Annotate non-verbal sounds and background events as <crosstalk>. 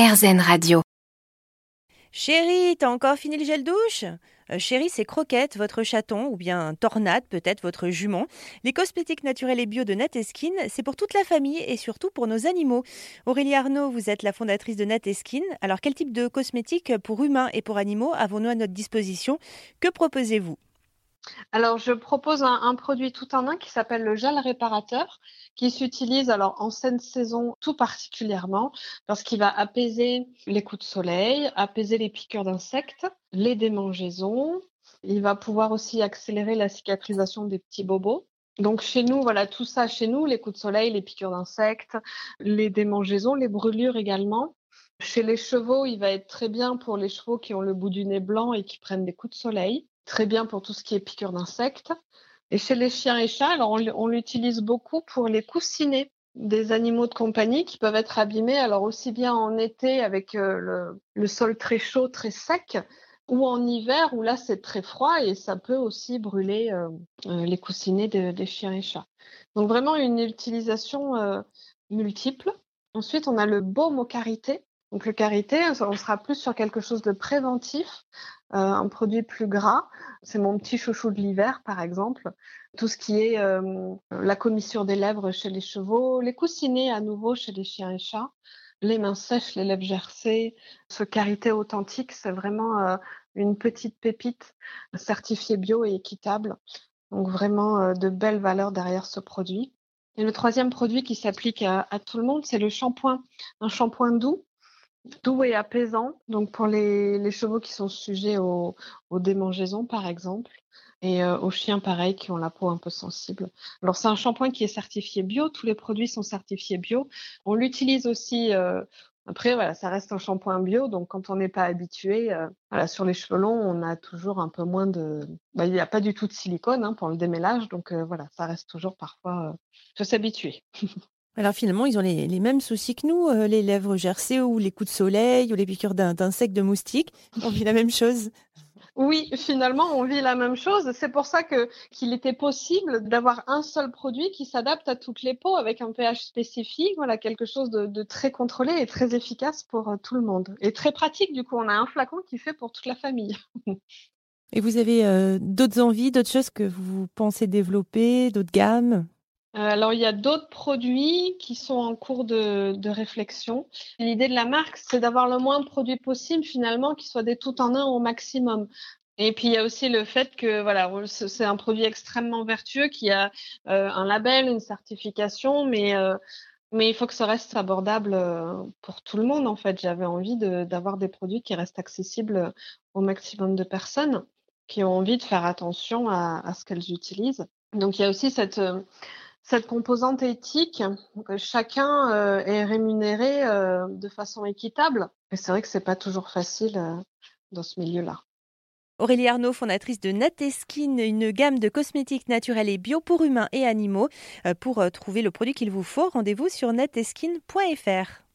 RZN Radio. Chérie, t'as encore fini le gel douche? Euh, Chérie, c'est Croquette, votre chaton, ou bien Tornade, peut-être votre jument. Les cosmétiques naturels et bio de Nat Skin, c'est pour toute la famille et surtout pour nos animaux. Aurélie Arnaud, vous êtes la fondatrice de Nat Skin. Alors, quel type de cosmétiques pour humains et pour animaux avons-nous à notre disposition? Que proposez-vous? Alors, je propose un, produit tout en un qui s'appelle le gel réparateur, qui s'utilise alors en saison tout particulièrement parce qu'il va apaiser les coups de soleil, apaiser les piqûres d'insectes, les démangeaisons. Il va pouvoir aussi accélérer la cicatrisation des petits bobos. Donc chez nous, voilà tout ça chez nous, les coups de soleil, les piqûres d'insectes, les démangeaisons, les brûlures également. Chez les chevaux, il va être très bien pour les chevaux qui ont le bout du nez blanc et qui prennent des coups de soleil très bien pour tout ce qui est piqûre d'insectes. Et chez les chiens et chats, alors on, l'utilise beaucoup pour les coussinets des animaux de compagnie qui peuvent être abîmés, alors aussi bien en été avec euh, le, sol très chaud, très sec, ou en hiver où là c'est très froid et ça peut aussi brûler euh, euh, les coussinets des chiens et chats. Donc vraiment une utilisation multiple. Ensuite, on a le baume au karité. Donc le karité, on sera plus sur quelque chose de préventif euh, un produit plus gras. C'est mon petit chouchou de l'hiver, par exemple. Tout ce qui est euh, la commissure des lèvres chez les chevaux, les coussinets à nouveau chez les chiens et chats, les mains sèches, les lèvres gercées. Ce karité authentique, c'est vraiment euh, une petite pépite certifiée bio et équitable. Donc vraiment de belles valeurs derrière ce produit. Et le troisième produit qui s'applique à, à, tout le monde, c'est le shampoing. Un shampoing doux doux et apaisant. Donc pour les, chevaux qui sont sujets aux, démangeaisons, par exemple, et euh, aux chiens, pareil, qui ont la peau un peu sensible. Alors c'est un shampoing qui est certifié bio. Tous les produits sont certifiés bio. On l'utilise aussi. Euh, après, voilà, ça reste un shampoing bio, donc quand on n'est pas habitué, euh, voilà, sur les cheveux longs, on a toujours un peu moins de. Bah, il n'y a pas du tout de silicone hein, pour le démêlage, donc voilà, ça reste toujours parfois. Il faut s'habituer. <laughs> Alors finalement, ils ont les, mêmes soucis que nous, euh, les lèvres gercées ou les coups de soleil ou les piqûres d'insectes, de moustiques. On vit la même chose. Oui, finalement, on vit la même chose. C'est pour ça que qu'il était possible d'avoir un seul produit qui s'adapte à toutes les peaux avec un pH spécifique. Voilà, quelque chose de, très contrôlé et très efficace pour euh, tout le monde. Et très pratique, du coup, on a un flacon qui fait pour toute la famille. et vous avez euh, d'autres envies, d'autres choses que vous pensez développer, d'autres gammes? Alors, il y a d'autres produits qui sont en cours de, réflexion. L'idée de la marque, c'est d'avoir le moins de produits possible, finalement, qui soient des tout en un au maximum. Et puis, il y a aussi le fait que voilà, c'est un produit extrêmement vertueux qui a euh, un label, une certification, mais, euh, mais il faut que ça reste abordable pour tout le monde, en fait. J'avais envie d'avoir des produits qui restent accessibles au maximum de personnes qui ont envie de faire attention à, à ce qu'elles utilisent. Donc, il y a aussi cette cette composante éthique, chacun euh, est rémunéré euh, de façon équitable. C'est vrai que c'est pas toujours facile euh, dans ce milieu-là. Aurélie Arnaud, fondatrice de Nateskin, une gamme de cosmétiques naturels et bio pour humains et animaux. Pour trouver le produit qu'il vous faut, rendez-vous sur nateskin.fr.